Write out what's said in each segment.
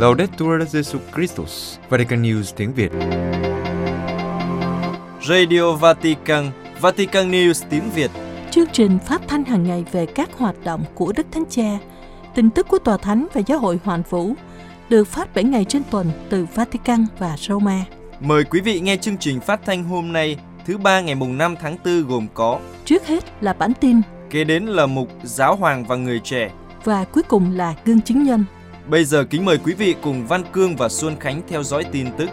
Laudetur Jesu Christus, Vatican News tiếng Việt. Radio Vatican, Vatican News tiếng Việt. Chương trình phát thanh hàng ngày về các hoạt động của Đức Thánh Cha, tin tức của Tòa Thánh và Giáo hội Hoàn Vũ được phát 7 ngày trên tuần từ Vatican và Roma. Mời quý vị nghe chương trình phát thanh hôm nay, thứ ba ngày mùng 5 tháng 4 gồm có Trước hết là bản tin Kế đến là mục Giáo hoàng và người trẻ. và cuối cùng là gương chứng nhân. Bây giờ kính mời quý vị cùng Văn Cương và Xuân Khánh theo dõi tin tức.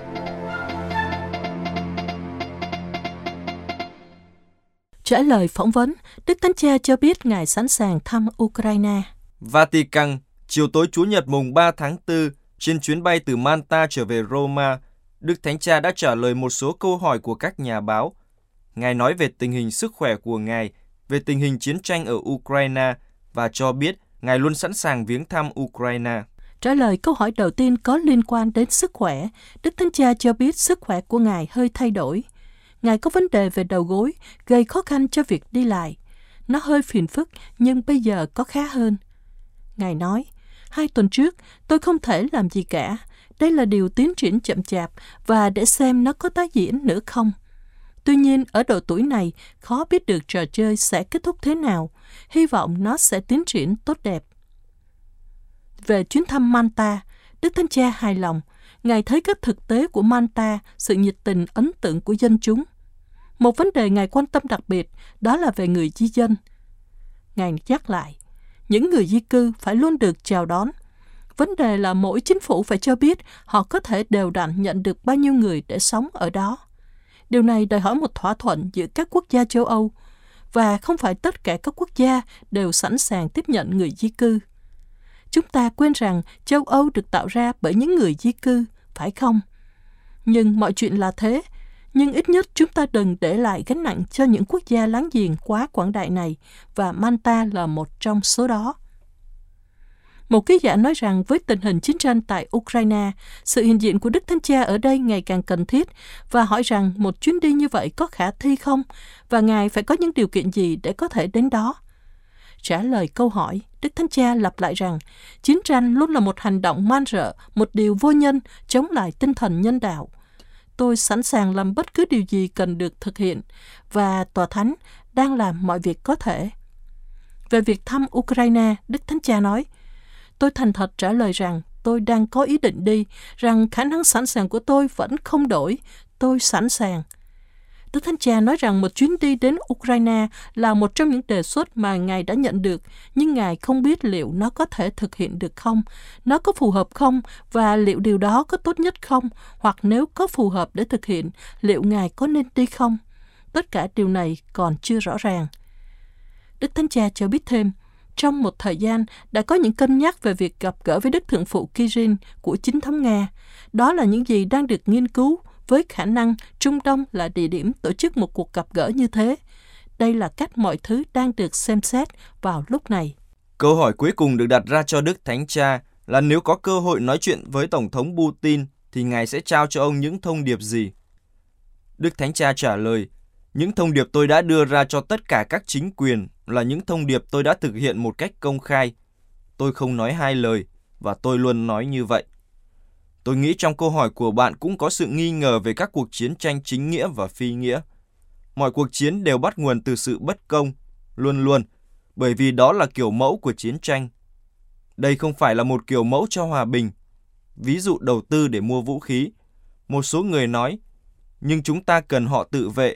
Trả lời phỏng vấn, Đức Thánh Cha cho biết Ngài sẵn sàng thăm Ukraine. Vatican, chiều tối Chủ nhật mùng 3 tháng 4, trên chuyến bay từ Manta trở về Roma, Đức Thánh Cha đã trả lời một số câu hỏi của các nhà báo. Ngài nói về tình hình sức khỏe của Ngài, về tình hình chiến tranh ở Ukraine và cho biết Ngài luôn sẵn sàng viếng thăm Ukraine. Trả lời câu hỏi đầu tiên có liên quan đến sức khỏe, Đức Thánh Cha cho biết sức khỏe của Ngài hơi thay đổi. Ngài có vấn đề về đầu gối, gây khó khăn cho việc đi lại. Nó hơi phiền phức, nhưng bây giờ có khá hơn. Ngài nói, hai tuần trước tôi không thể làm gì cả. Đây là điều tiến triển chậm chạp và để xem nó có tái diễn nữa không. Tuy nhiên, ở độ tuổi này, khó biết được trò chơi sẽ kết thúc thế nào. Hy vọng nó sẽ tiến triển tốt đẹp. Về chuyến thăm Manta, Đức Thánh Cha hài lòng. Ngài thấy các thực tế của Manta, sự nhiệt tình ấn tượng của dân chúng. Một vấn đề Ngài quan tâm đặc biệt đó là về người di dân. Ngài nhắc lại, những người di cư phải luôn được chào đón. Vấn đề là mỗi chính phủ phải cho biết họ có thể đều đặn nhận được bao nhiêu người để sống ở đó. Điều này đòi hỏi một thỏa thuận giữa các quốc gia châu Âu và không phải tất cả các quốc gia đều sẵn sàng tiếp nhận người di cư. Chúng ta quên rằng châu Âu được tạo ra bởi những người di cư, phải không? Nhưng mọi chuyện là thế, nhưng ít nhất chúng ta đừng để lại gánh nặng cho những quốc gia láng giềng quá quảng đại này và Manta là một trong số đó. Một ký giả nói rằng với tình hình chiến tranh tại Ukraine, sự hiện diện của Đức Thánh Cha ở đây ngày càng cần thiết và hỏi rằng một chuyến đi như vậy có khả thi không và Ngài phải có những điều kiện gì để có thể đến đó. Trả lời câu hỏi, Đức Thánh Cha lặp lại rằng chiến tranh luôn là một hành động man rợ, một điều vô nhân chống lại tinh thần nhân đạo. Tôi sẵn sàng làm bất cứ điều gì cần được thực hiện và Tòa Thánh đang làm mọi việc có thể. Về việc thăm Ukraine, Đức Thánh Cha nói, Tôi thành thật trả lời rằng tôi đang có ý định đi, rằng khả năng sẵn sàng của tôi vẫn không đổi. Tôi sẵn sàng. Đức Thánh Cha nói rằng một chuyến đi đến Ukraine là một trong những đề xuất mà Ngài đã nhận được, nhưng Ngài không biết liệu nó có thể thực hiện được không, nó có phù hợp không và liệu điều đó có tốt nhất không, hoặc nếu có phù hợp để thực hiện, liệu Ngài có nên đi không. Tất cả điều này còn chưa rõ ràng. Đức Thánh Cha cho biết thêm, trong một thời gian đã có những cân nhắc về việc gặp gỡ với Đức Thượng phụ Kirin của chính thống Nga. Đó là những gì đang được nghiên cứu với khả năng Trung Đông là địa điểm tổ chức một cuộc gặp gỡ như thế. Đây là cách mọi thứ đang được xem xét vào lúc này. Câu hỏi cuối cùng được đặt ra cho Đức Thánh Cha là nếu có cơ hội nói chuyện với Tổng thống Putin thì Ngài sẽ trao cho ông những thông điệp gì? Đức Thánh Cha trả lời, những thông điệp tôi đã đưa ra cho tất cả các chính quyền là những thông điệp tôi đã thực hiện một cách công khai. Tôi không nói hai lời và tôi luôn nói như vậy. Tôi nghĩ trong câu hỏi của bạn cũng có sự nghi ngờ về các cuộc chiến tranh chính nghĩa và phi nghĩa. Mọi cuộc chiến đều bắt nguồn từ sự bất công, luôn luôn, bởi vì đó là kiểu mẫu của chiến tranh. Đây không phải là một kiểu mẫu cho hòa bình. Ví dụ đầu tư để mua vũ khí. Một số người nói, nhưng chúng ta cần họ tự vệ.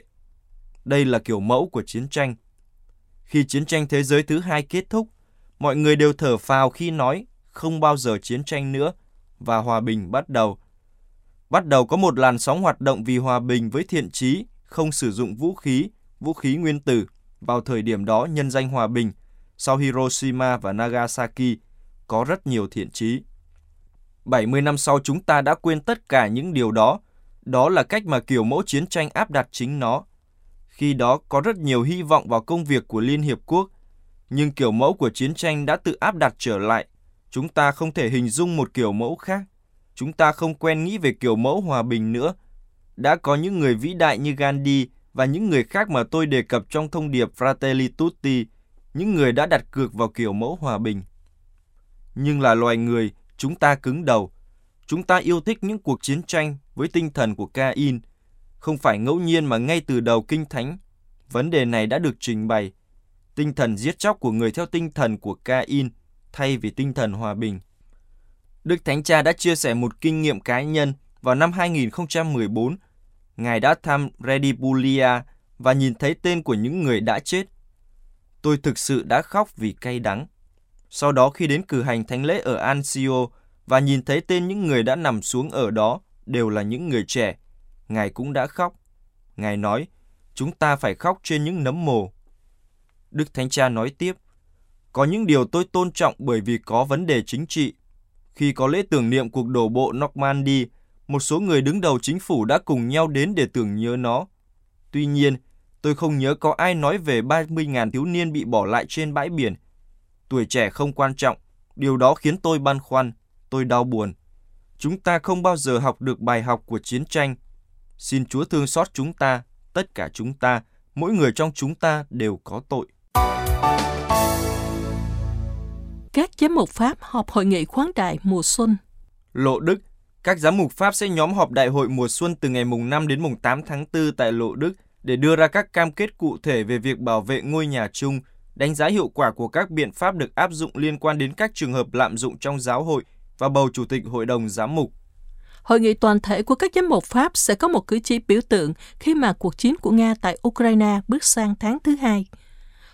Đây là kiểu mẫu của chiến tranh. Khi chiến tranh thế giới thứ hai kết thúc, mọi người đều thở phào khi nói không bao giờ chiến tranh nữa và hòa bình bắt đầu. Bắt đầu có một làn sóng hoạt động vì hòa bình với thiện trí, không sử dụng vũ khí, vũ khí nguyên tử vào thời điểm đó nhân danh hòa bình. Sau Hiroshima và Nagasaki, có rất nhiều thiện trí. 70 năm sau chúng ta đã quên tất cả những điều đó. Đó là cách mà kiểu mẫu chiến tranh áp đặt chính nó. Khi đó có rất nhiều hy vọng vào công việc của Liên Hiệp Quốc, nhưng kiểu mẫu của chiến tranh đã tự áp đặt trở lại. Chúng ta không thể hình dung một kiểu mẫu khác. Chúng ta không quen nghĩ về kiểu mẫu hòa bình nữa. Đã có những người vĩ đại như Gandhi và những người khác mà tôi đề cập trong thông điệp Fratelli Tutti, những người đã đặt cược vào kiểu mẫu hòa bình. Nhưng là loài người, chúng ta cứng đầu. Chúng ta yêu thích những cuộc chiến tranh với tinh thần của Cain. Không phải ngẫu nhiên mà ngay từ đầu Kinh Thánh, vấn đề này đã được trình bày. Tinh thần giết chóc của người theo tinh thần của Cain thay vì tinh thần hòa bình. Đức Thánh Cha đã chia sẻ một kinh nghiệm cá nhân vào năm 2014. Ngài đã thăm Redibulia và nhìn thấy tên của những người đã chết. Tôi thực sự đã khóc vì cay đắng. Sau đó khi đến cử hành thánh lễ ở Anzio và nhìn thấy tên những người đã nằm xuống ở đó đều là những người trẻ, Ngài cũng đã khóc. Ngài nói, chúng ta phải khóc trên những nấm mồ. Đức Thánh Cha nói tiếp, có những điều tôi tôn trọng bởi vì có vấn đề chính trị. Khi có lễ tưởng niệm cuộc đổ bộ Normandy, một số người đứng đầu chính phủ đã cùng nhau đến để tưởng nhớ nó. Tuy nhiên, tôi không nhớ có ai nói về 30.000 thiếu niên bị bỏ lại trên bãi biển. Tuổi trẻ không quan trọng, điều đó khiến tôi băn khoăn, tôi đau buồn. Chúng ta không bao giờ học được bài học của chiến tranh. Xin Chúa thương xót chúng ta, tất cả chúng ta, mỗi người trong chúng ta đều có tội. Các giám mục Pháp họp hội nghị khoáng đại mùa xuân. Lộ Đức, các giám mục Pháp sẽ nhóm họp đại hội mùa xuân từ ngày mùng 5 đến mùng 8 tháng 4 tại Lộ Đức để đưa ra các cam kết cụ thể về việc bảo vệ ngôi nhà chung, đánh giá hiệu quả của các biện pháp được áp dụng liên quan đến các trường hợp lạm dụng trong giáo hội và bầu chủ tịch hội đồng giám mục. Hội nghị toàn thể của các giám mục Pháp sẽ có một cử chỉ biểu tượng khi mà cuộc chiến của Nga tại Ukraine bước sang tháng thứ hai.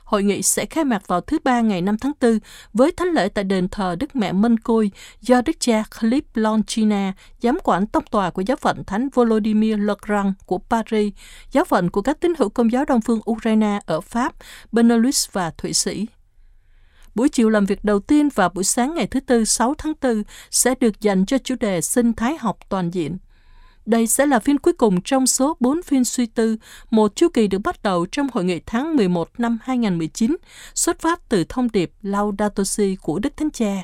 Hội nghị sẽ khai mạc vào thứ Ba ngày 5 tháng 4 với thánh lễ tại đền thờ Đức Mẹ Mân Côi do Đức cha Philip Lonchina, giám quản tông tòa của giáo phận Thánh Volodymyr Legrand của Paris, giáo phận của các tín hữu công giáo Đông phương Ukraine ở Pháp, Benelux và Thụy Sĩ. Buổi chiều làm việc đầu tiên và buổi sáng ngày thứ Tư 6 tháng 4 sẽ được dành cho chủ đề sinh thái học toàn diện. Đây sẽ là phiên cuối cùng trong số 4 phiên suy tư, một chu kỳ được bắt đầu trong hội nghị tháng 11 năm 2019, xuất phát từ thông điệp Laudato Si của Đức Thánh Cha.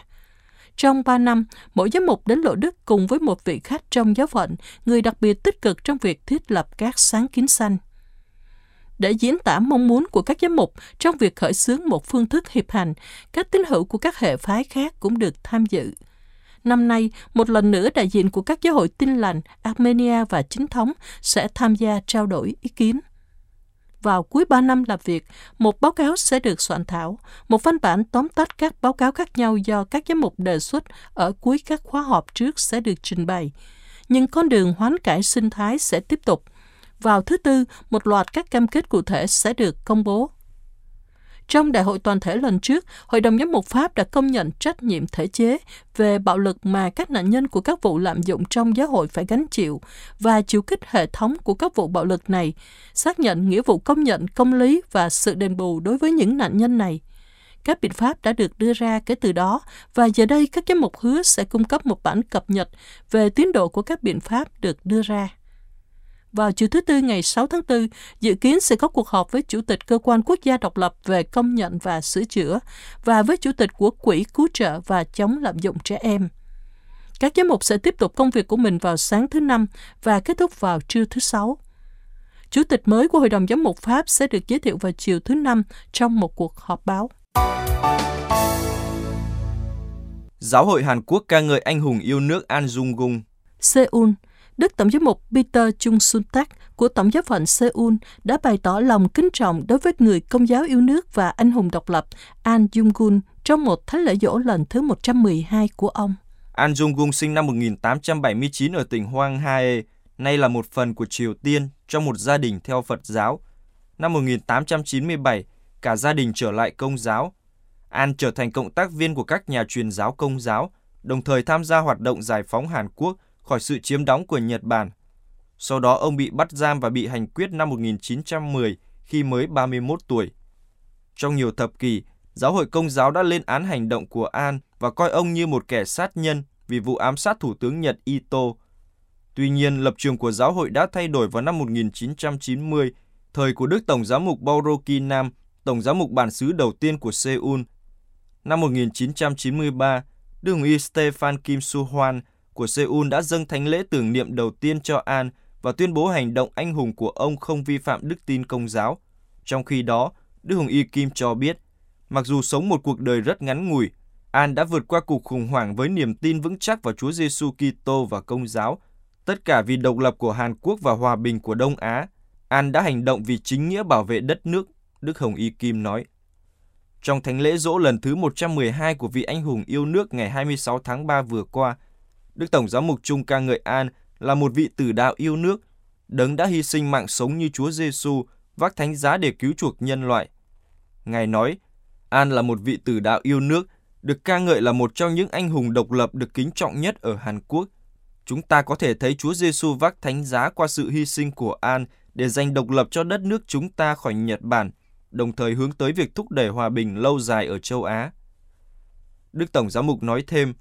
Trong 3 năm, mỗi giám mục đến Lộ Đức cùng với một vị khách trong giáo phận, người đặc biệt tích cực trong việc thiết lập các sáng kiến xanh. Để diễn tả mong muốn của các giám mục trong việc khởi xướng một phương thức hiệp hành, các tín hữu của các hệ phái khác cũng được tham dự. Năm nay, một lần nữa đại diện của các giáo hội tin lành Armenia và chính thống sẽ tham gia trao đổi ý kiến. Vào cuối 3 năm làm việc, một báo cáo sẽ được soạn thảo, một văn bản tóm tắt các báo cáo khác nhau do các giám mục đề xuất ở cuối các khóa họp trước sẽ được trình bày. Nhưng con đường hoán cải sinh thái sẽ tiếp tục. Vào thứ Tư, một loạt các cam kết cụ thể sẽ được công bố. Trong đại hội toàn thể lần trước, Hội đồng giám mục Pháp đã công nhận trách nhiệm thể chế về bạo lực mà các nạn nhân của các vụ lạm dụng trong giáo hội phải gánh chịu và chịu kích hệ thống của các vụ bạo lực này, xác nhận nghĩa vụ công nhận công lý và sự đền bù đối với những nạn nhân này. Các biện pháp đã được đưa ra kể từ đó và giờ đây các giám mục hứa sẽ cung cấp một bản cập nhật về tiến độ của các biện pháp được đưa ra vào chiều thứ Tư ngày 6 tháng 4, dự kiến sẽ có cuộc họp với Chủ tịch Cơ quan Quốc gia độc lập về công nhận và sửa chữa và với Chủ tịch của Quỹ Cứu trợ và chống lạm dụng trẻ em. Các giám mục sẽ tiếp tục công việc của mình vào sáng thứ Năm và kết thúc vào trưa thứ Sáu. Chủ tịch mới của Hội đồng Giám mục Pháp sẽ được giới thiệu vào chiều thứ Năm trong một cuộc họp báo. Giáo hội Hàn Quốc ca ngợi anh hùng yêu nước An Jung Gung. Seoul, Đức Tổng giám mục Peter Chung Sun Tak của Tổng giáo phận Seoul đã bày tỏ lòng kính trọng đối với người công giáo yêu nước và anh hùng độc lập An Jung-gun trong một thánh lễ dỗ lần thứ 112 của ông. An Jung-gun sinh năm 1879 ở tỉnh Hoang Hae, nay là một phần của Triều Tiên trong một gia đình theo Phật giáo. Năm 1897, cả gia đình trở lại công giáo. An trở thành cộng tác viên của các nhà truyền giáo công giáo, đồng thời tham gia hoạt động giải phóng Hàn Quốc khỏi sự chiếm đóng của Nhật Bản. Sau đó ông bị bắt giam và bị hành quyết năm 1910 khi mới 31 tuổi. Trong nhiều thập kỷ, giáo hội công giáo đã lên án hành động của An và coi ông như một kẻ sát nhân vì vụ ám sát Thủ tướng Nhật Ito. Tuy nhiên, lập trường của giáo hội đã thay đổi vào năm 1990, thời của Đức Tổng giám mục Boroki Nam, Tổng giám mục bản xứ đầu tiên của Seoul. Năm 1993, Đức Hồng Y Stefan Kim Su Hoan của Seoul đã dâng thánh lễ tưởng niệm đầu tiên cho An và tuyên bố hành động anh hùng của ông không vi phạm đức tin công giáo. Trong khi đó, Đức Hồng Y Kim cho biết, mặc dù sống một cuộc đời rất ngắn ngủi, An đã vượt qua cuộc khủng hoảng với niềm tin vững chắc vào Chúa Giêsu Kitô và Công giáo, tất cả vì độc lập của Hàn Quốc và hòa bình của Đông Á. An đã hành động vì chính nghĩa bảo vệ đất nước, Đức Hồng Y Kim nói. Trong thánh lễ dỗ lần thứ 112 của vị anh hùng yêu nước ngày 26 tháng 3 vừa qua, Đức Tổng giám mục Trung ca ngợi An là một vị tử đạo yêu nước, đấng đã hy sinh mạng sống như Chúa Giêsu vác thánh giá để cứu chuộc nhân loại. Ngài nói, An là một vị tử đạo yêu nước, được ca ngợi là một trong những anh hùng độc lập được kính trọng nhất ở Hàn Quốc. Chúng ta có thể thấy Chúa Giêsu vác thánh giá qua sự hy sinh của An để giành độc lập cho đất nước chúng ta khỏi Nhật Bản, đồng thời hướng tới việc thúc đẩy hòa bình lâu dài ở châu Á. Đức Tổng giám mục nói thêm,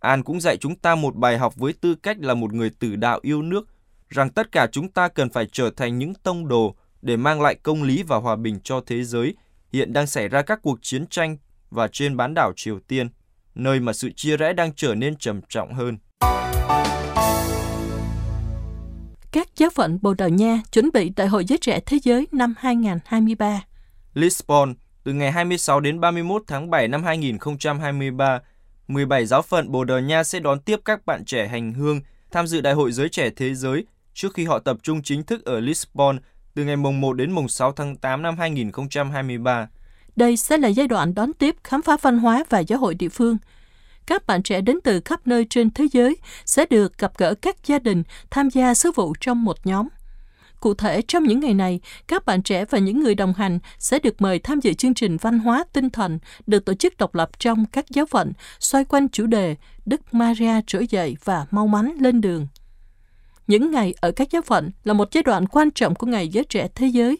An cũng dạy chúng ta một bài học với tư cách là một người tử đạo yêu nước, rằng tất cả chúng ta cần phải trở thành những tông đồ để mang lại công lý và hòa bình cho thế giới hiện đang xảy ra các cuộc chiến tranh và trên bán đảo Triều Tiên, nơi mà sự chia rẽ đang trở nên trầm trọng hơn. Các giáo phận Bồ Đào Nha chuẩn bị Đại hội Giới Trẻ Thế Giới năm 2023. Lisbon, từ ngày 26 đến 31 tháng 7 năm 2023, 17 giáo phận Bồ Đào Nha sẽ đón tiếp các bạn trẻ hành hương tham dự Đại hội Giới Trẻ Thế Giới trước khi họ tập trung chính thức ở Lisbon từ ngày mùng 1 đến mùng 6 tháng 8 năm 2023. Đây sẽ là giai đoạn đón tiếp khám phá văn hóa và giáo hội địa phương. Các bạn trẻ đến từ khắp nơi trên thế giới sẽ được gặp gỡ các gia đình tham gia sứ vụ trong một nhóm. Cụ thể, trong những ngày này, các bạn trẻ và những người đồng hành sẽ được mời tham dự chương trình văn hóa tinh thần được tổ chức độc lập trong các giáo phận xoay quanh chủ đề Đức Maria trỗi dậy và mau mắn lên đường. Những ngày ở các giáo phận là một giai đoạn quan trọng của Ngày Giới Trẻ Thế Giới.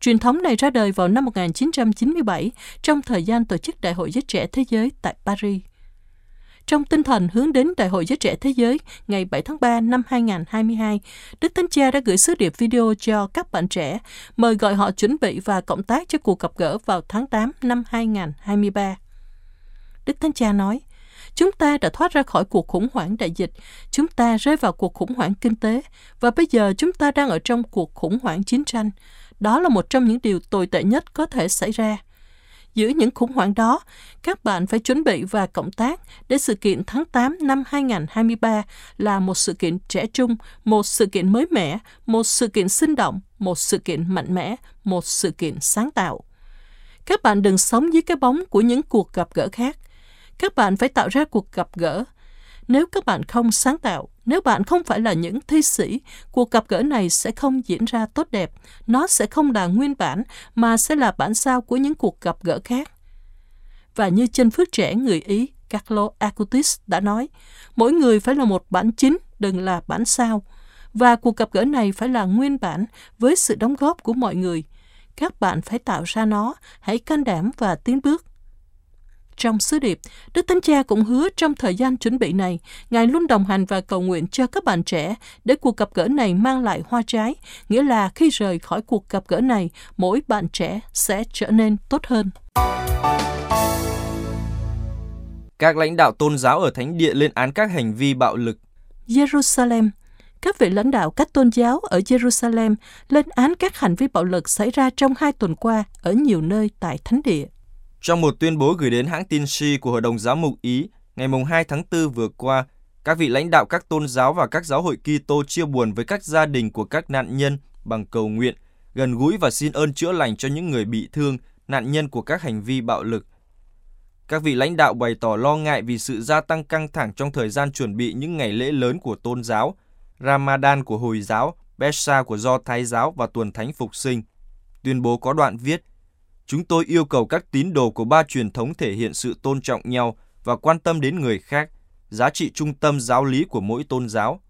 Truyền thống này ra đời vào năm 1997 trong thời gian tổ chức Đại hội Giới Trẻ Thế Giới tại Paris. Trong tinh thần hướng đến Đại hội Giới Trẻ Thế Giới ngày 7 tháng 3 năm 2022, Đức Thánh Cha đã gửi sứ điệp video cho các bạn trẻ, mời gọi họ chuẩn bị và cộng tác cho cuộc gặp gỡ vào tháng 8 năm 2023. Đức Thánh Cha nói, Chúng ta đã thoát ra khỏi cuộc khủng hoảng đại dịch, chúng ta rơi vào cuộc khủng hoảng kinh tế và bây giờ chúng ta đang ở trong cuộc khủng hoảng chiến tranh. Đó là một trong những điều tồi tệ nhất có thể xảy ra. Giữa những khủng hoảng đó, các bạn phải chuẩn bị và cộng tác để sự kiện tháng 8 năm 2023 là một sự kiện trẻ trung, một sự kiện mới mẻ, một sự kiện sinh động, một sự kiện mạnh mẽ, một sự kiện sáng tạo. Các bạn đừng sống dưới cái bóng của những cuộc gặp gỡ khác các bạn phải tạo ra cuộc gặp gỡ. Nếu các bạn không sáng tạo, nếu bạn không phải là những thi sĩ, cuộc gặp gỡ này sẽ không diễn ra tốt đẹp. Nó sẽ không là nguyên bản, mà sẽ là bản sao của những cuộc gặp gỡ khác. Và như chân phước trẻ người Ý, Carlo Acutis đã nói, mỗi người phải là một bản chính, đừng là bản sao. Và cuộc gặp gỡ này phải là nguyên bản với sự đóng góp của mọi người. Các bạn phải tạo ra nó, hãy can đảm và tiến bước trong sứ điệp, Đức Thánh Cha cũng hứa trong thời gian chuẩn bị này, Ngài luôn đồng hành và cầu nguyện cho các bạn trẻ để cuộc gặp gỡ này mang lại hoa trái, nghĩa là khi rời khỏi cuộc gặp gỡ này, mỗi bạn trẻ sẽ trở nên tốt hơn. Các lãnh đạo tôn giáo ở Thánh Địa lên án các hành vi bạo lực. Jerusalem các vị lãnh đạo các tôn giáo ở Jerusalem lên án các hành vi bạo lực xảy ra trong hai tuần qua ở nhiều nơi tại Thánh Địa. Trong một tuyên bố gửi đến hãng tin SI của Hội đồng giáo mục Ý ngày 2 tháng 4 vừa qua, các vị lãnh đạo các tôn giáo và các giáo hội Kitô chia buồn với các gia đình của các nạn nhân bằng cầu nguyện, gần gũi và xin ơn chữa lành cho những người bị thương, nạn nhân của các hành vi bạo lực. Các vị lãnh đạo bày tỏ lo ngại vì sự gia tăng căng thẳng trong thời gian chuẩn bị những ngày lễ lớn của tôn giáo, Ramadan của Hồi giáo, Pesha của Do Thái giáo và Tuần Thánh Phục Sinh. Tuyên bố có đoạn viết – Chúng tôi yêu cầu các tín đồ của ba truyền thống thể hiện sự tôn trọng nhau và quan tâm đến người khác, giá trị trung tâm giáo lý của mỗi tôn giáo.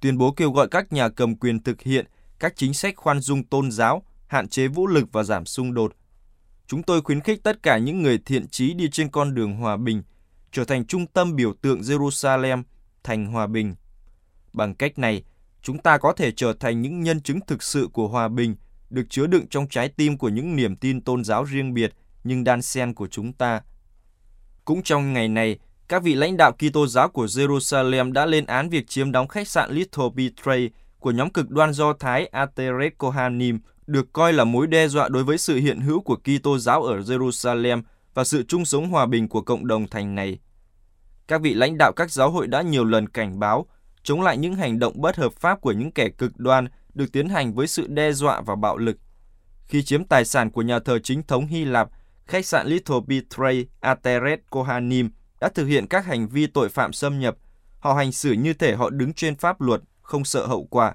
Tuyên bố kêu gọi các nhà cầm quyền thực hiện các chính sách khoan dung tôn giáo, hạn chế vũ lực và giảm xung đột. Chúng tôi khuyến khích tất cả những người thiện trí đi trên con đường hòa bình, trở thành trung tâm biểu tượng Jerusalem, thành hòa bình. Bằng cách này, chúng ta có thể trở thành những nhân chứng thực sự của hòa bình – được chứa đựng trong trái tim của những niềm tin tôn giáo riêng biệt nhưng đan xen của chúng ta. Cũng trong ngày này, các vị lãnh đạo Kitô giáo của Jerusalem đã lên án việc chiếm đóng khách sạn Little Betray của nhóm cực đoan Do Thái Ateret Kohanim được coi là mối đe dọa đối với sự hiện hữu của Kitô giáo ở Jerusalem và sự chung sống hòa bình của cộng đồng thành này. Các vị lãnh đạo các giáo hội đã nhiều lần cảnh báo chống lại những hành động bất hợp pháp của những kẻ cực đoan được tiến hành với sự đe dọa và bạo lực. Khi chiếm tài sản của nhà thờ chính thống Hy Lạp, khách sạn Little Betray Ateret Kohanim đã thực hiện các hành vi tội phạm xâm nhập. Họ hành xử như thể họ đứng trên pháp luật, không sợ hậu quả.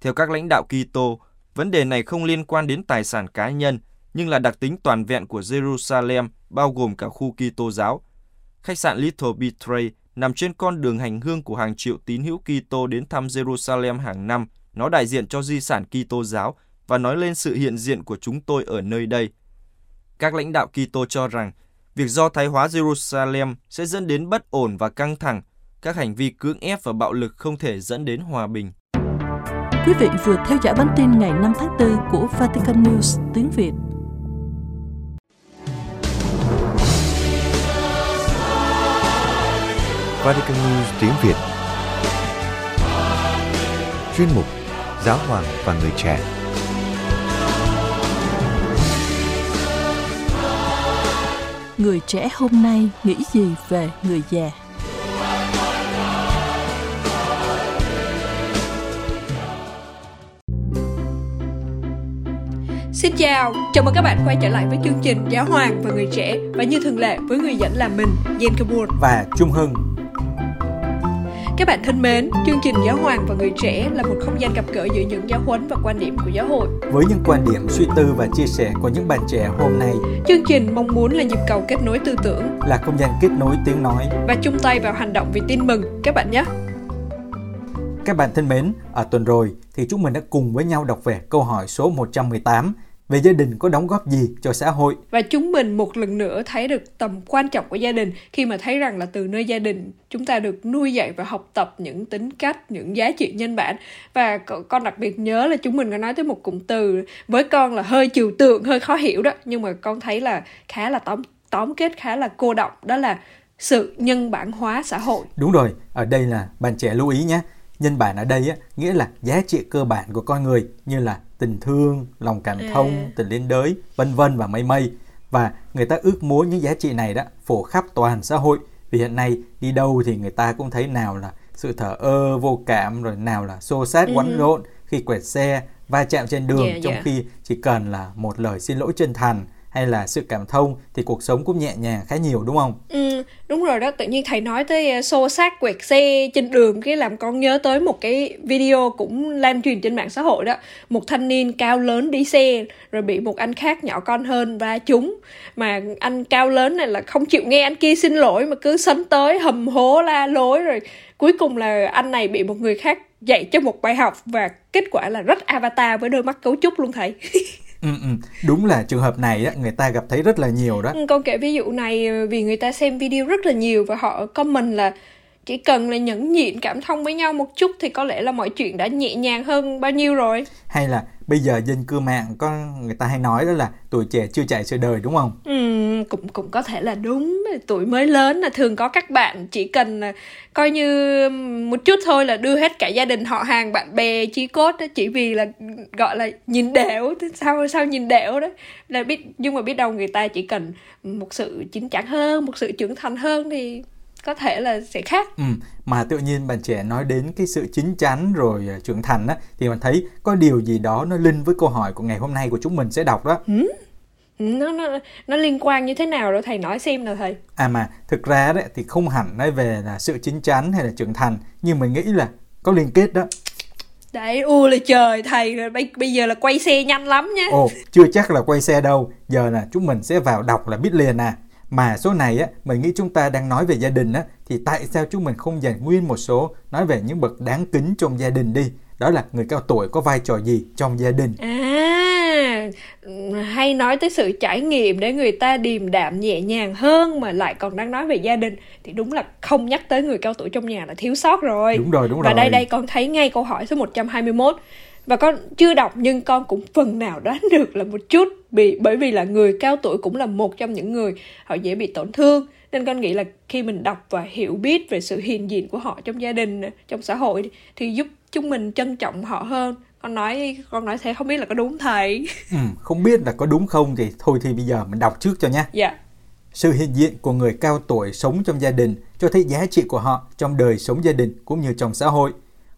Theo các lãnh đạo Kitô, vấn đề này không liên quan đến tài sản cá nhân, nhưng là đặc tính toàn vẹn của Jerusalem, bao gồm cả khu Kitô giáo. Khách sạn Little Betray nằm trên con đường hành hương của hàng triệu tín hữu Kitô đến thăm Jerusalem hàng năm. Nó đại diện cho di sản Kitô giáo và nói lên sự hiện diện của chúng tôi ở nơi đây. Các lãnh đạo Kitô cho rằng việc do thái hóa Jerusalem sẽ dẫn đến bất ổn và căng thẳng. Các hành vi cưỡng ép và bạo lực không thể dẫn đến hòa bình. Quý vị vừa theo dõi bản tin ngày 5 tháng 4 của Vatican News tiếng Việt. Vatican News tiếng Việt Chuyên mục Giáo hoàng và người trẻ Người trẻ hôm nay nghĩ gì về người già? Xin chào, chào mừng các bạn quay trở lại với chương trình Giáo hoàng và người trẻ và như thường lệ với người dẫn là mình, Jen Kabur và Trung Hưng. Các bạn thân mến, chương trình Giáo hoàng và người trẻ là một không gian gặp gỡ giữa những giáo huấn và quan điểm của giáo hội. Với những quan điểm, suy tư và chia sẻ của những bạn trẻ hôm nay, chương trình mong muốn là nhịp cầu kết nối tư tưởng, là không gian kết nối tiếng nói và chung tay vào hành động vì tin mừng các bạn nhé. Các bạn thân mến, ở tuần rồi thì chúng mình đã cùng với nhau đọc về câu hỏi số 118 về gia đình có đóng góp gì cho xã hội. Và chúng mình một lần nữa thấy được tầm quan trọng của gia đình khi mà thấy rằng là từ nơi gia đình chúng ta được nuôi dạy và học tập những tính cách, những giá trị nhân bản. Và con đặc biệt nhớ là chúng mình có nói tới một cụm từ với con là hơi trừu tượng, hơi khó hiểu đó. Nhưng mà con thấy là khá là tóm tóm kết khá là cô động đó là sự nhân bản hóa xã hội. Đúng rồi, ở đây là bạn trẻ lưu ý nhé. Nhân bản ở đây á, nghĩa là giá trị cơ bản của con người như là tình thương, lòng cảm thông, à. tình liên đới, vân vân và mây mây. Và người ta ước muốn những giá trị này đó phổ khắp toàn xã hội. Vì hiện nay đi đâu thì người ta cũng thấy nào là sự thở ơ, vô cảm, rồi nào là xô xát, quấn ừ. rộn khi quẹt xe, va chạm trên đường, yeah, trong yeah. khi chỉ cần là một lời xin lỗi chân thành hay là sự cảm thông thì cuộc sống cũng nhẹ nhàng khá nhiều đúng không? Ừ, đúng rồi đó. Tự nhiên thầy nói tới ờ, xô xát quẹt xe trên đường cái làm con nhớ tới một cái video cũng lan truyền trên mạng xã hội đó. Một thanh niên cao lớn đi xe rồi bị một anh khác nhỏ con hơn va trúng mà anh cao lớn này là không chịu nghe anh kia xin lỗi mà cứ sấn tới hầm hố la lối rồi cuối cùng là anh này bị một người khác dạy cho một bài học và kết quả là rất avatar với đôi mắt cấu trúc luôn thầy Ừ, ừ. Đúng là trường hợp này á, người ta gặp thấy rất là nhiều đó. Ừ, Con kể ví dụ này ờ, vì người ta xem video rất là nhiều và họ comment là chỉ cần là nhẫn nhịn cảm thông với nhau một chút thì có lẽ là mọi chuyện đã nhẹ nhàng hơn bao nhiêu rồi. Hay là bây giờ dân cư mạng có người ta hay nói đó là tuổi trẻ chưa chạy sự đời đúng không? Ừ cũng cũng có thể là đúng. Tuổi mới lớn là thường có các bạn chỉ cần là coi như một chút thôi là đưa hết cả gia đình họ hàng bạn bè chí cốt đó chỉ vì là gọi là nhìn đẻo. Sao sao nhìn đẻo đó? Là biết nhưng mà biết đâu người ta chỉ cần một sự chín chắn hơn một sự trưởng thành hơn thì có thể là sẽ khác ừ, mà tự nhiên bạn trẻ nói đến cái sự chín chắn rồi uh, trưởng thành á thì mình thấy có điều gì đó nó linh với câu hỏi của ngày hôm nay của chúng mình sẽ đọc đó ừ? nó nó nó liên quan như thế nào đó thầy nói xem nào thầy à mà thực ra đấy thì không hẳn nói về là sự chín chắn hay là trưởng thành nhưng mình nghĩ là có liên kết đó Đấy, u là trời thầy rồi bây, bây giờ là quay xe nhanh lắm nhé. Ồ, chưa chắc là quay xe đâu. Giờ là chúng mình sẽ vào đọc là biết liền à. Mà số này á, mình nghĩ chúng ta đang nói về gia đình á, thì tại sao chúng mình không dành nguyên một số nói về những bậc đáng kính trong gia đình đi? Đó là người cao tuổi có vai trò gì trong gia đình? À, hay nói tới sự trải nghiệm để người ta điềm đạm nhẹ nhàng hơn mà lại còn đang nói về gia đình thì đúng là không nhắc tới người cao tuổi trong nhà là thiếu sót rồi. Đúng rồi, đúng rồi. Và đây đây con thấy ngay câu hỏi số 121 và con chưa đọc nhưng con cũng phần nào đoán được là một chút bị bởi vì là người cao tuổi cũng là một trong những người họ dễ bị tổn thương. Nên con nghĩ là khi mình đọc và hiểu biết về sự hiện diện của họ trong gia đình trong xã hội thì giúp chúng mình trân trọng họ hơn. Con nói con nói thế không biết là có đúng thầy. Ừ, không biết là có đúng không thì thôi thì bây giờ mình đọc trước cho nha dạ. Sự hiện diện của người cao tuổi sống trong gia đình cho thấy giá trị của họ trong đời sống gia đình cũng như trong xã hội.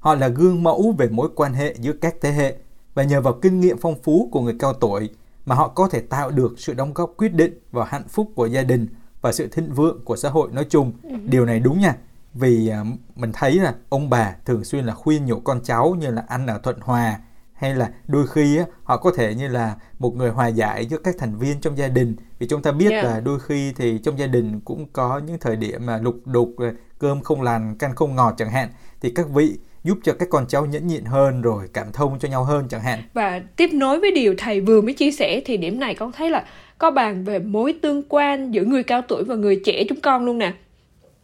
Họ là gương mẫu về mối quan hệ giữa các thế hệ và nhờ vào kinh nghiệm phong phú của người cao tuổi mà họ có thể tạo được sự đóng góp quyết định vào hạnh phúc của gia đình và sự thịnh vượng của xã hội nói chung. Điều này đúng nha. Vì à, mình thấy là ông bà thường xuyên là khuyên nhủ con cháu như là ăn ở thuận hòa hay là đôi khi á, họ có thể như là một người hòa giải giữa các thành viên trong gia đình vì chúng ta biết Yeah. là đôi khi thì trong gia đình cũng có những thời điểm mà lục đục cơm không lành canh không ngọt chẳng hạn thì các vị giúp cho các con cháu nhẫn nhịn hơn rồi cảm thông cho nhau hơn chẳng hạn Và tiếp nối với điều thầy vừa mới chia sẻ thì điểm này con thấy là có bàn về mối tương quan giữa người cao tuổi và người trẻ chúng con luôn nè.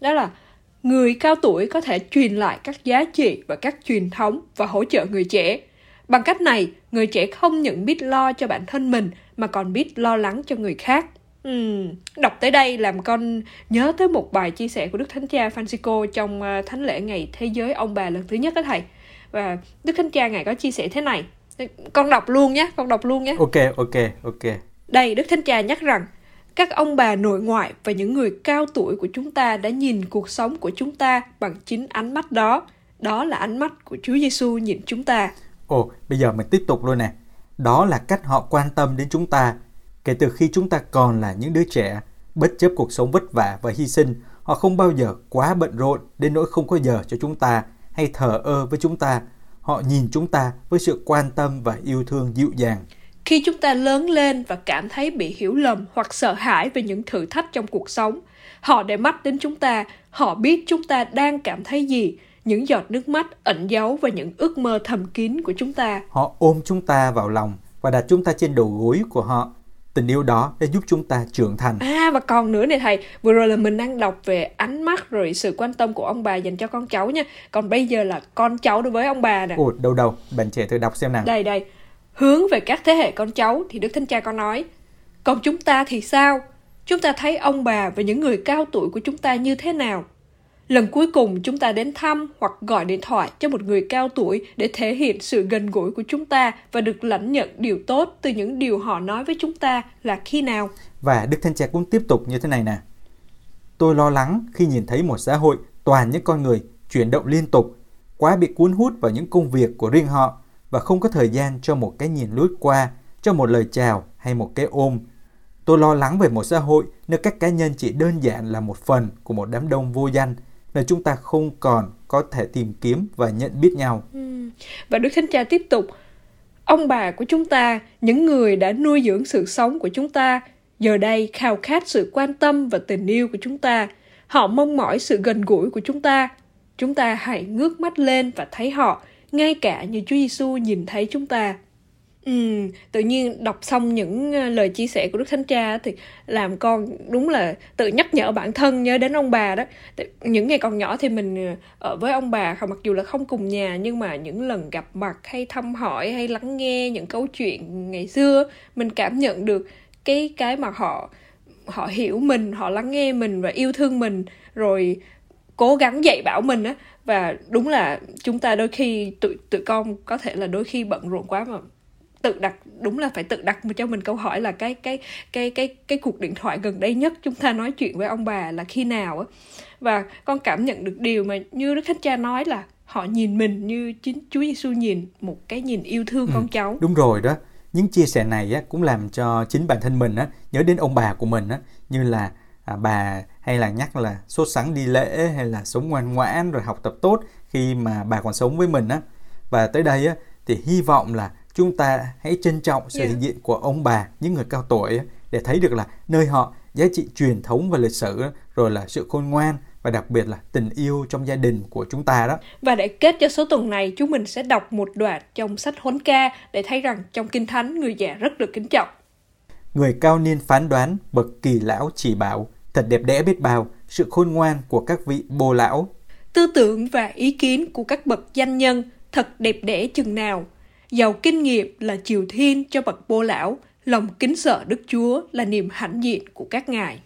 Đó là người cao tuổi có thể truyền lại các giá trị và các truyền thống và hỗ trợ người trẻ. Bằng cách này, người trẻ không những biết lo cho bản thân mình mà còn biết lo lắng cho người khác. Ừm, đọc tới đây làm con nhớ tới một bài chia sẻ của Đức Thánh Cha Francisco trong ờ, thánh lễ ngày Thế giới ông bà lần thứ nhất đó thầy. Và Đức Thánh Cha ngài có chia sẻ thế này. Con đọc luôn nhé, con đọc luôn nhé. ok ok ok Đây, Đức Thánh Cha nhắc rằng các ông bà nội ngoại và những người cao tuổi của chúng ta đã nhìn cuộc sống của chúng ta bằng chính ánh mắt đó. Đó là ánh mắt của Chúa Giêsu nhìn chúng ta. ồ bây giờ mình tiếp tục luôn nè đó là cách họ quan tâm đến chúng ta kể từ khi chúng ta còn là những đứa trẻ bất chấp cuộc sống vất vả và hy sinh họ không bao giờ quá bận rộn đến nỗi không có giờ cho chúng ta hay thờ ơ với chúng ta họ nhìn chúng ta với sự quan tâm và yêu thương dịu dàng Khi chúng ta lớn lên và cảm thấy bị hiểu lầm hoặc sợ hãi về những thử thách trong cuộc sống, họ để mắt đến chúng ta, họ biết chúng ta đang cảm thấy gì, những giọt nước mắt ẩn giấu và những ước mơ thầm kín của chúng ta. Họ ôm chúng ta vào lòng và đặt chúng ta trên đầu gối của họ. Tình yêu đó đã giúp chúng ta trưởng thành. À và còn nữa này thầy, vừa rồi là mình đang đọc về ánh mắt rồi sự quan tâm của ông bà dành cho con cháu nha. Còn bây giờ là con cháu đối với ông bà nè. Ồ, đâu đâu, bạn trẻ thử đọc xem nào. Đây đây, hướng về các thế hệ con cháu thì Đức Thánh Cha có nói. Còn chúng ta thì sao? Chúng ta thấy ông bà và những người cao tuổi của chúng ta như thế nào? Lần cuối cùng chúng ta đến thăm hoặc gọi điện thoại cho một người cao tuổi để thể hiện sự gần gũi của chúng ta và được lãnh nhận điều tốt từ những điều họ nói với chúng ta là khi nào? Và Đức Thánh Cha cũng tiếp tục như thế này nè. Tôi lo lắng khi nhìn thấy một xã hội toàn những con người chuyển động liên tục, quá bị cuốn hút vào những công việc của riêng họ và không có thời gian cho một cái nhìn lướt qua, cho một lời chào hay một cái ôm. Tôi lo lắng về một xã hội nơi các cá nhân chỉ đơn giản là một phần của một đám đông vô danh, là chúng ta không còn có thể tìm kiếm và nhận biết nhau. Ừ. Và Đức Thánh Cha tiếp tục, ông bà của chúng ta, những người đã nuôi dưỡng sự sống của chúng ta, giờ đây khao khát sự quan tâm và tình yêu của chúng ta. Họ mong mỏi sự gần gũi của chúng ta. Chúng ta hãy ngước mắt lên và thấy họ, ngay cả như Chúa Giêsu nhìn thấy chúng ta. Ừ, tự nhiên đọc xong những ờ, lời chia sẻ của Đức Thánh Cha thì làm con đúng là tự nhắc nhở bản thân nhớ đến ông bà đó. Những ngày còn nhỏ thì mình ờ, ở với ông bà mặc dù là không cùng nhà nhưng mà những lần gặp mặt hay thăm hỏi hay lắng nghe những câu chuyện ngày xưa mình cảm nhận được cái cái mà họ họ hiểu mình, họ lắng nghe mình và yêu thương mình rồi cố gắng dạy bảo mình á và đúng là chúng ta đôi khi tụi tụi con có thể là đôi khi bận rộn quá mà tự đặt đúng là phải tự đặt cho mình câu hỏi là cái cái cái cái cái cuộc điện thoại gần đây nhất chúng ta nói chuyện với ông bà là khi nào á và con cảm nhận được điều mà như đức thánh cha nói là họ nhìn mình như chính Chúa Giêsu nhìn một cái nhìn yêu thương con cháu Đúng rồi đó. Những chia sẻ này á, cũng làm cho chính bản thân mình á, nhớ đến ông bà của mình á, như là à, bà hay là nhắc là sốt sắng đi lễ hay là sống ngoan ngoãn rồi học tập tốt khi mà bà còn sống với mình á. Và tới đây á, thì hy vọng là chúng ta hãy trân trọng sự Yeah. hiện diện của ông bà, những người cao tuổi để thấy được là nơi họ giá trị truyền thống và lịch sử rồi là sự khôn ngoan và đặc biệt là tình yêu trong gia đình của chúng ta đó. Và để kết cho số tuần này, chúng mình sẽ đọc một đoạn trong sách Huấn Ca để thấy rằng trong Kinh Thánh người già rất được kính trọng. Người cao niên phán đoán, bậc kỳ lão chỉ bảo, thật đẹp đẽ biết bao, sự khôn ngoan của các vị bồ lão. Tư tưởng và ý kiến của các bậc danh nhân thật đẹp đẽ chừng nào. Giàu kinh nghiệm là triều thiên cho bậc bô lão, lòng kính sợ Đức Chúa là niềm hãnh diện của các ngài.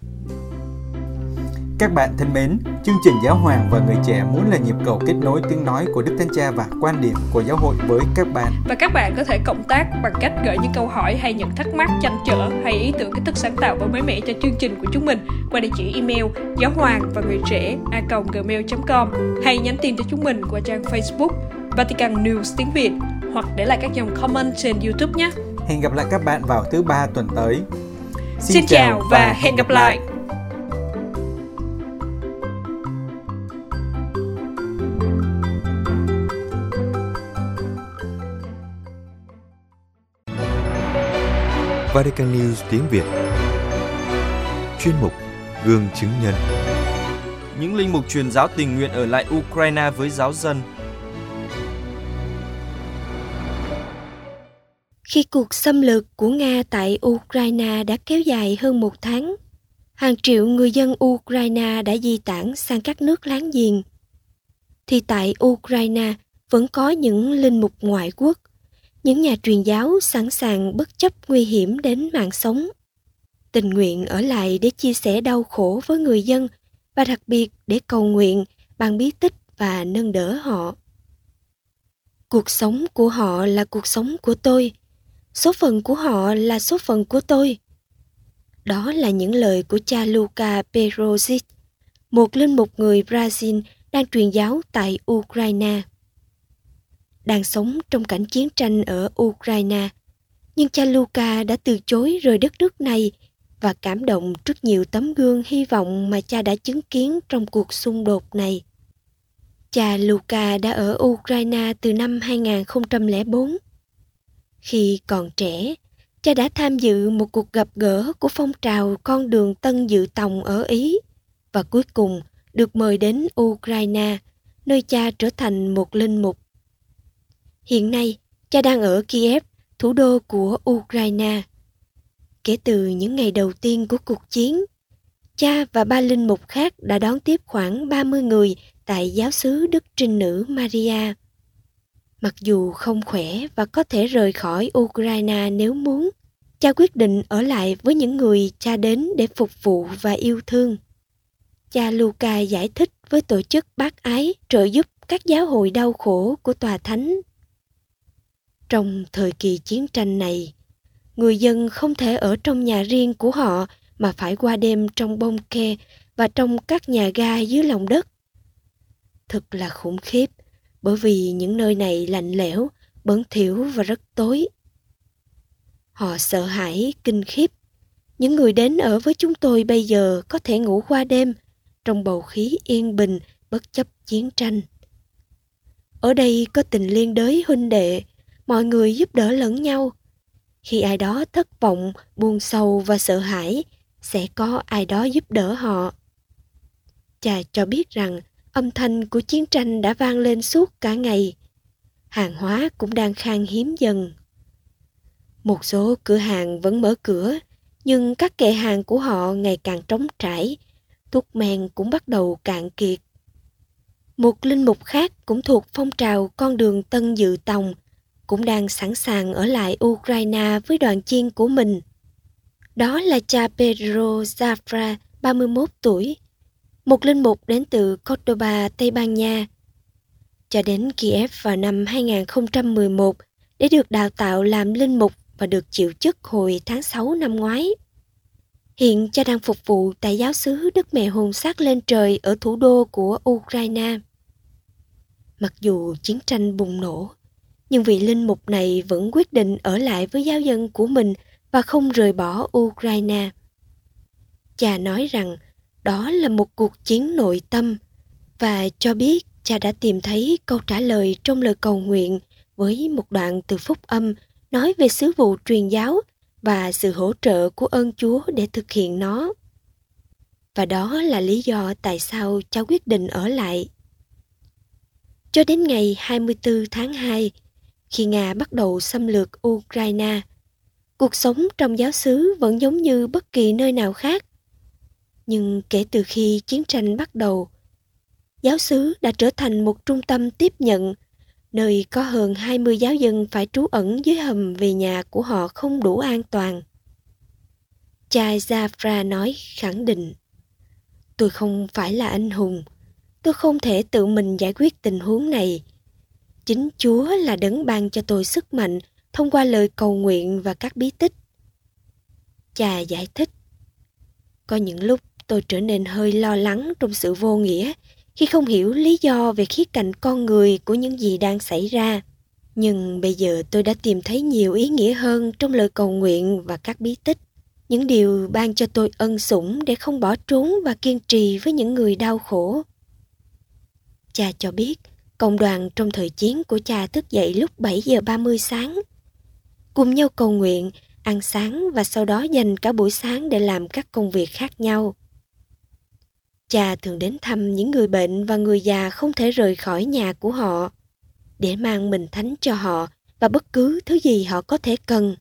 Các bạn thân mến, chương trình Giáo hoàng và người trẻ muốn là nhịp cầu kết nối tiếng nói của Đức Thánh Cha và quan điểm của giáo hội với các bạn. Và các bạn có thể cộng tác bằng cách gửi những câu hỏi hay những thắc mắc, tranh trở hay ý tưởng kiến thức sáng tạo và mới mẻ cho chương trình của chúng mình qua địa chỉ email giáo hoàng và người trẻ a gmail.com hay nhắn tin cho chúng mình qua trang Facebook Vatican News tiếng Việt hoặc để lại các dòng comment trên YouTube nhé. Hẹn gặp lại các bạn vào thứ ba tuần tới. Xin, Xin chào và hẹn gặp lại. Vatican News tiếng Việt Chuyên mục Gương chứng nhân Những linh mục truyền giáo tình nguyện ở lại Ukraine với giáo dân Khi cuộc xâm lược của Nga tại Ukraine đã kéo dài hơn một tháng, hàng triệu người dân Ukraine đã di tản sang các nước láng giềng. Thì tại Ukraine vẫn có những linh mục ngoại quốc những nhà truyền giáo sẵn sàng bất chấp nguy hiểm đến mạng sống. Tình nguyện ở lại để chia sẻ đau khổ với người dân và đặc biệt để cầu nguyện bằng bí tích và nâng đỡ họ. Cuộc sống của họ là cuộc sống của tôi số phận của họ là số phận của tôi đó là những lời của cha Luca Perozic, một linh mục người Brazil đang truyền giáo tại Ukraine đang sống trong cảnh chiến tranh ở Ukraine. Nhưng cha Luca đã từ chối rời đất nước này và cảm động trước nhiều tấm gương hy vọng mà cha đã chứng kiến trong cuộc xung đột này. Cha Luca đã ở Ukraine từ năm 2004. Khi còn trẻ, cha đã tham dự một cuộc gặp gỡ của phong trào con đường Tân Dự Tòng ở Ý và cuối cùng được mời đến Ukraine, nơi cha trở thành một linh mục. Hiện nay, cha đang ở Kiev, thủ đô của Ukraine. Kể từ những ngày đầu tiên của cuộc chiến, cha và ba linh mục khác đã đón tiếp khoảng 30 người tại giáo xứ Đức Trinh Nữ Maria. Mặc dù không khỏe và có thể rời khỏi Ukraine nếu muốn, cha quyết định ở lại với những người cha đến để phục vụ và yêu thương. Cha Luca giải thích với tổ chức bác ái trợ giúp các giáo hội đau khổ của tòa thánh trong thời kỳ chiến tranh này, người dân không thể ở trong nhà riêng của họ mà phải qua đêm trong bông ke và trong các nhà ga dưới lòng đất. Thật là khủng khiếp, bởi vì những nơi này lạnh lẽo, bẩn thỉu và rất tối. Họ sợ hãi, kinh khiếp. Những người đến ở với chúng tôi bây giờ có thể ngủ qua đêm trong bầu khí yên bình bất chấp chiến tranh. Ở đây có tình liên đới huynh đệ, mọi người giúp đỡ lẫn nhau khi ai đó thất vọng buồn sâu và sợ hãi sẽ có ai đó giúp đỡ họ cha cho biết rằng âm thanh của chiến tranh đã vang lên suốt cả ngày. Hàng hóa cũng đang khan hiếm dần. Một số cửa hàng vẫn mở cửa nhưng các kệ hàng của họ ngày càng trống trải thuốc men cũng bắt đầu cạn kiệt. Một linh mục khác cũng thuộc phong trào con đường tân dự tòng cũng đang sẵn sàng ở lại Ukraine với đoàn chiên của mình. Đó là cha Pedro Zafra, 31 tuổi, một linh mục đến từ Cordoba, Tây Ban Nha. Cho đến Kiev vào năm 2011 để được đào tạo làm linh mục và được chịu chức hồi tháng 6 năm ngoái. Hiện cha đang phục vụ tại giáo xứ Đức Mẹ Hồn Sát lên trời ở thủ đô của Ukraine. Mặc dù chiến tranh bùng nổ, nhưng vị linh mục này vẫn quyết định ở lại với giáo dân của mình và không rời bỏ Ukraine. Cha nói rằng đó là một cuộc chiến nội tâm và cho biết cha đã tìm thấy câu trả lời trong lời cầu nguyện với một đoạn từ phúc âm nói về sứ vụ truyền giáo và sự hỗ trợ của ơn Chúa để thực hiện nó. Và đó là lý do tại sao cha quyết định ở lại. Cho đến ngày 24 tháng 2, khi Nga bắt đầu xâm lược Ukraine. Cuộc sống trong giáo xứ vẫn giống như bất kỳ nơi nào khác. Nhưng kể từ khi chiến tranh bắt đầu, giáo xứ đã trở thành một trung tâm tiếp nhận, nơi có hơn 20 giáo dân phải trú ẩn dưới hầm vì nhà của họ không đủ an toàn. Cha Zafra nói khẳng định, tôi không phải là anh hùng. Tôi không thể tự mình giải quyết tình huống này. Chính Chúa là đấng ban cho tôi sức mạnh thông qua lời cầu nguyện và các bí tích. Cha giải thích. Có những lúc tôi trở nên hơi lo lắng trong sự vô nghĩa khi không hiểu lý do về khía cạnh con người của những gì đang xảy ra. Nhưng bây giờ tôi đã tìm thấy nhiều ý nghĩa hơn trong lời cầu nguyện và các bí tích. Những điều ban cho tôi ân sủng để không bỏ trốn và kiên trì với những người đau khổ. Cha cho biết, cộng đoàn trong thời chiến của cha thức dậy lúc 7 giờ 30 sáng. Cùng nhau cầu nguyện, ăn sáng và sau đó dành cả buổi sáng để làm các công việc khác nhau. Cha thường đến thăm những người bệnh và người già không thể rời khỏi nhà của họ để mang mình thánh cho họ và bất cứ thứ gì họ có thể cần.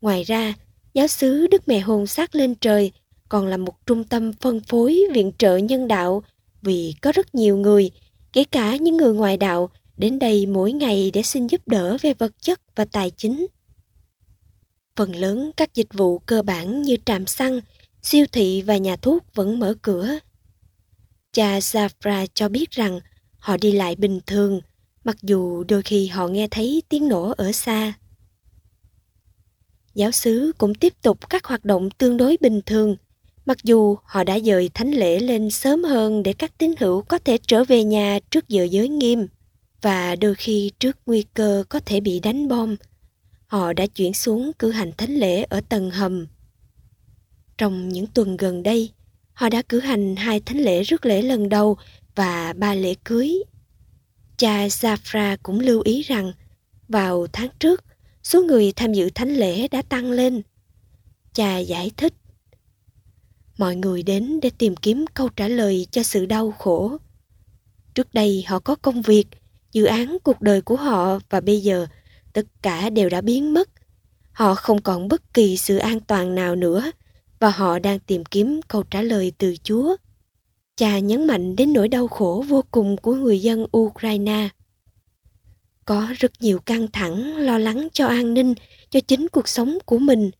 Ngoài ra, giáo xứ Đức Mẹ Hồn xác lên trời còn là một trung tâm phân phối viện trợ nhân đạo vì có rất nhiều người, kể cả những người ngoài đạo, đến đây mỗi ngày để xin giúp đỡ về vật chất và tài chính. Phần lớn các dịch vụ cơ bản như trạm xăng, siêu thị và nhà thuốc vẫn mở cửa. Cha Zafra cho biết rằng họ đi lại bình thường, mặc dù đôi khi họ nghe thấy tiếng nổ ở xa. Giáo sứ cũng tiếp tục các hoạt động tương đối bình thường, mặc dù họ đã dời thánh lễ lên sớm hơn để các tín hữu có thể trở về nhà trước giờ giới nghiêm và đôi khi trước nguy cơ có thể bị đánh bom, họ đã chuyển xuống cử hành thánh lễ ở tầng hầm. Trong những tuần gần đây, họ đã cử hành hai thánh lễ rước lễ lần đầu và ba lễ cưới. Cha Zafra cũng lưu ý rằng vào tháng trước, số người tham dự thánh lễ đã tăng lên. Cha giải thích. Mọi người đến để tìm kiếm câu trả lời cho sự đau khổ. Trước đây họ có công việc, dự án cuộc đời của họ và bây giờ tất cả đều đã biến mất. Họ không còn bất kỳ sự an toàn nào nữa và họ đang tìm kiếm câu trả lời từ Chúa. Cha nhấn mạnh đến nỗi đau khổ vô cùng của người dân Ukraine. Có rất nhiều căng thẳng, lo lắng cho an ninh, cho chính cuộc sống của mình.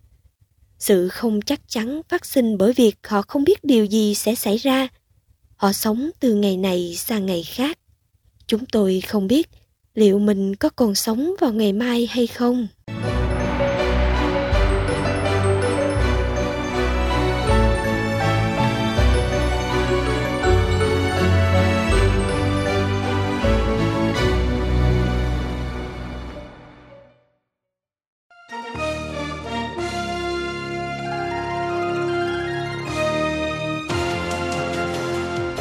Sự không chắc chắn phát sinh bởi việc họ không biết điều gì sẽ xảy ra. Họ sống từ ngày này sang ngày khác. Chúng tôi không biết liệu mình có còn sống vào ngày mai hay không.